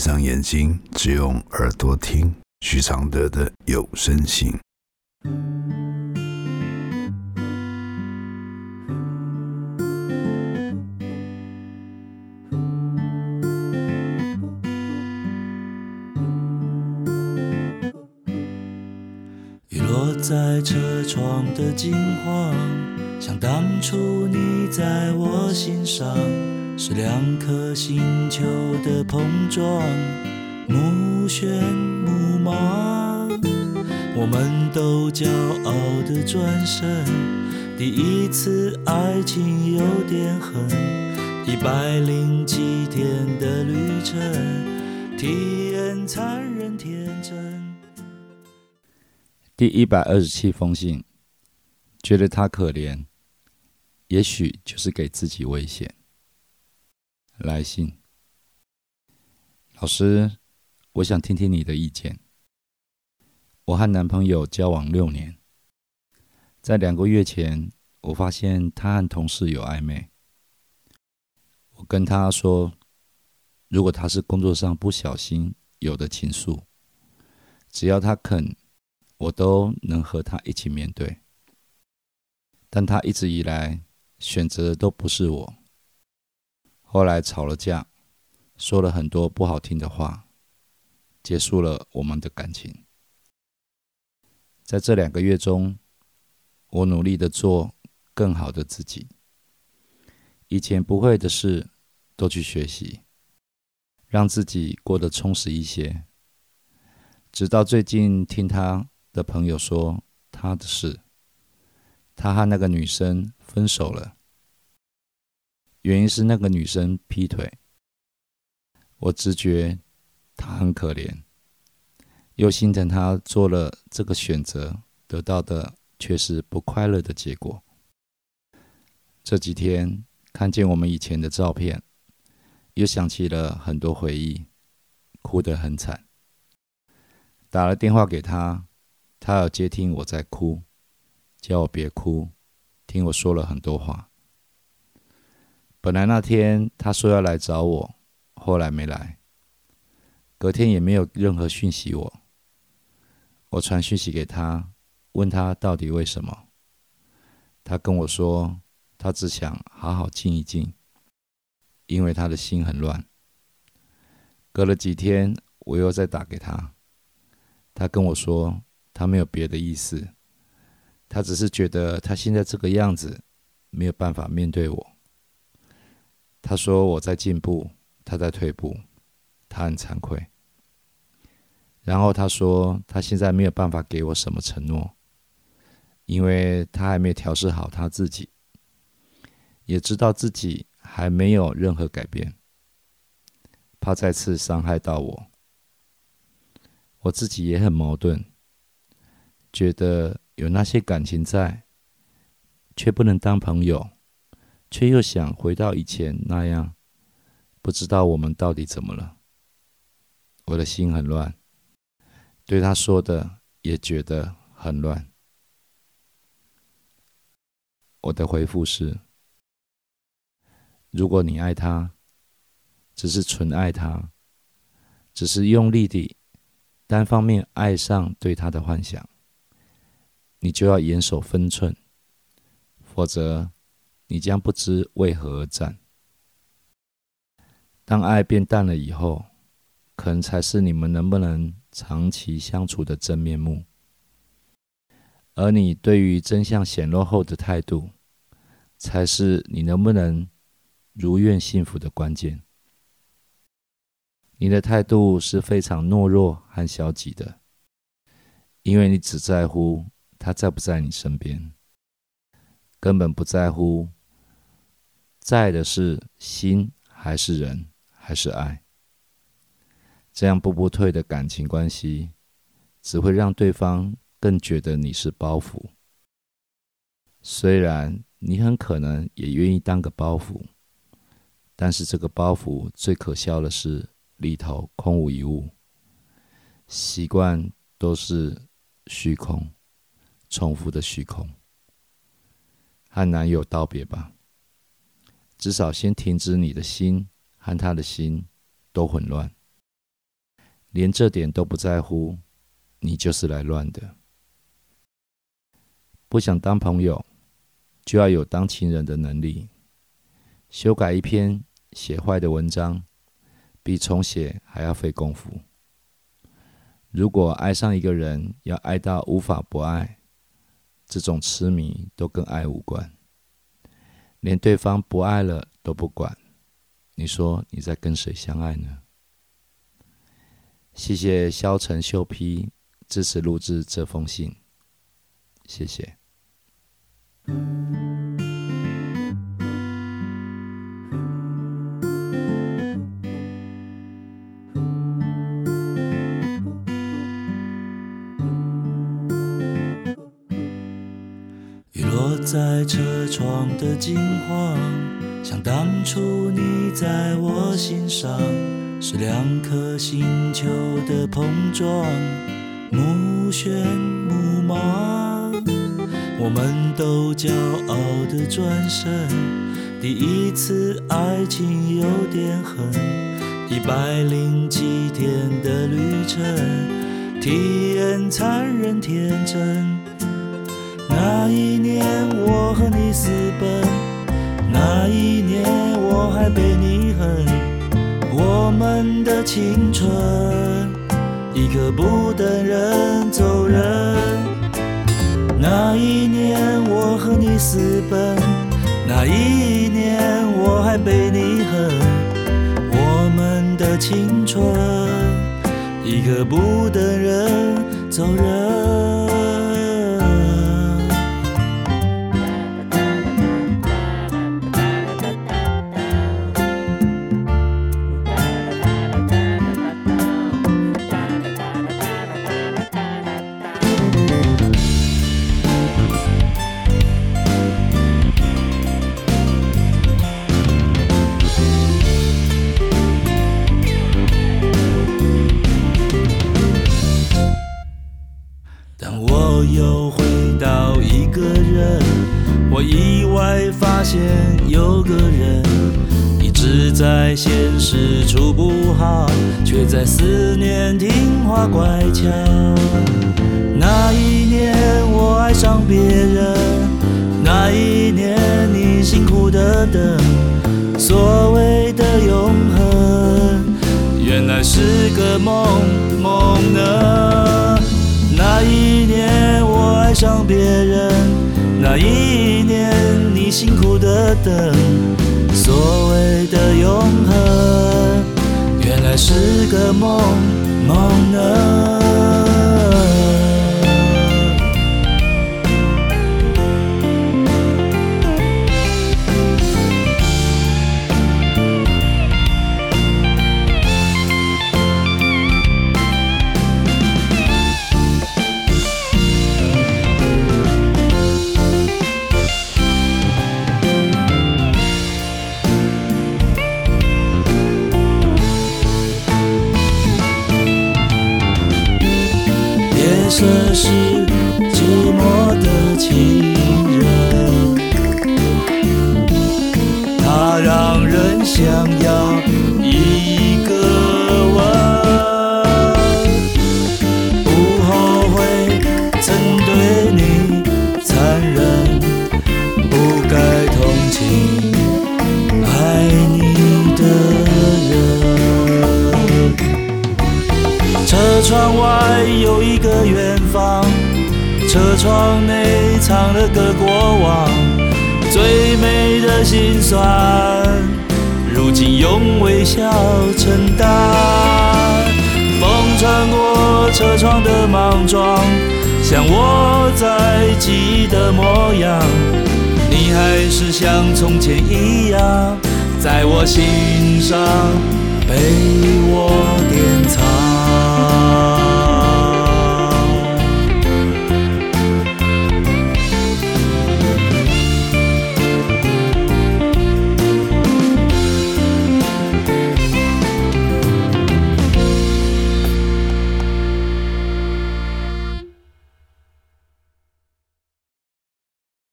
上眼睛，只用耳朵听许常德的有声信。雨落在车窗的金黄，像当初你在我心上，是两颗星球的碰撞，目眩目盲。我们都骄傲的转身，第一次爱情有点狠，一百零七天的旅程，体验残忍天真。第一百二十七封信，觉得他可怜，也许就是给自己危险。来信，老师，我想听听你的意见。我和男朋友交往六年，在两个月前，我发现他和同事有暧昧。我跟他说，如果他是工作上不小心有的情愫，只要他肯。我都能和他一起面对，但他一直以来选择的都不是我。后来吵了架，说了很多不好听的话，结束了我们的感情。在这两个月中，我努力的做更好的自己，以前不会的事都去学习，让自己过得充实一些。直到最近听他。的朋友说他的事，他和那个女生分手了，原因是那个女生劈腿。我直觉她很可怜，又心疼她做了这个选择，得到的却是不快乐的结果。这几天看见我们以前的照片，又想起了很多回忆，哭得很惨。打了电话给她，她有接听我在哭，叫我别哭，听我说了很多话。本来那天他说要来找我，后来没来，隔天也没有任何讯息我。我传讯息给他，问他到底为什么，他跟我说他只想好好静一静，因为他的心很乱。隔了几天，我又再打给他，他跟我说。他没有别的意思，他只是觉得他现在这个样子没有办法面对我。他说我在进步，他在退步，他很惭愧。然后他说他现在没有办法给我什么承诺，因为他还没有调试好他自己，也知道自己还没有任何改变，怕再次伤害到我。我自己也很矛盾。觉得有那些感情在，却不能当朋友，却又想回到以前那样，不知道我们到底怎么了。我的心很乱，对他说的也觉得很乱。我的回复是：如果你爱他，只是纯爱他，只是用力地单方面爱上对他的幻想。你就要严守分寸，否则你将不知为何而战。当爱变淡了以后，可能才是你们能不能长期相处的真面目。而你对于真相显露后的态度，才是你能不能如愿幸福的关键。你的态度是非常懦弱和消极的，因为你只在乎。他在不在你身边？根本不在乎，在的是心还是人还是爱？这样步步退的感情关系，只会让对方更觉得你是包袱。虽然你很可能也愿意当个包袱，但是这个包袱最可笑的是里头空无一物，习惯都是虚空。重复的虚空，和男友道别吧。至少先停止你的心和他的心都混乱。连这点都不在乎，你就是来乱的。不想当朋友，就要有当情人的能力。修改一篇写坏的文章，比重写还要费功夫。如果爱上一个人，要爱到无法不爱，这种痴迷都跟爱无关。连对方不爱了都不管，你说你在跟谁相爱呢？谢谢肖晨秀批支持录制这封信，谢谢。雨落在车窗的金黄，像当初你在我心上，是两颗星球的碰撞，目眩目盲。我们都骄傲的转身，第一次爱情有点狠，一百零七天的旅程，体验残忍天真。那一年我和你私奔，那一年我还被你恨，我们的青春一刻不等人走人。那一年我和你私奔，那一年我还被你恨，我们的青春一刻不等人走人。现有个人一直在现实处不好，却在思念听话乖巧。那一年我爱上别人，那一年你辛苦的等，所谓的永恒，原来是个梦梦呢。那一年我爱上别人，那一年辛苦的等，所谓的永恒，原来是个梦梦呢。是寂寞的情人，他让人想要窗外有一个远方，车窗内藏了个过往，最美的心酸，如今用微笑承担。风穿过车窗的莽撞，像我在记忆的模样，你还是像从前一样，在我心上被我典藏。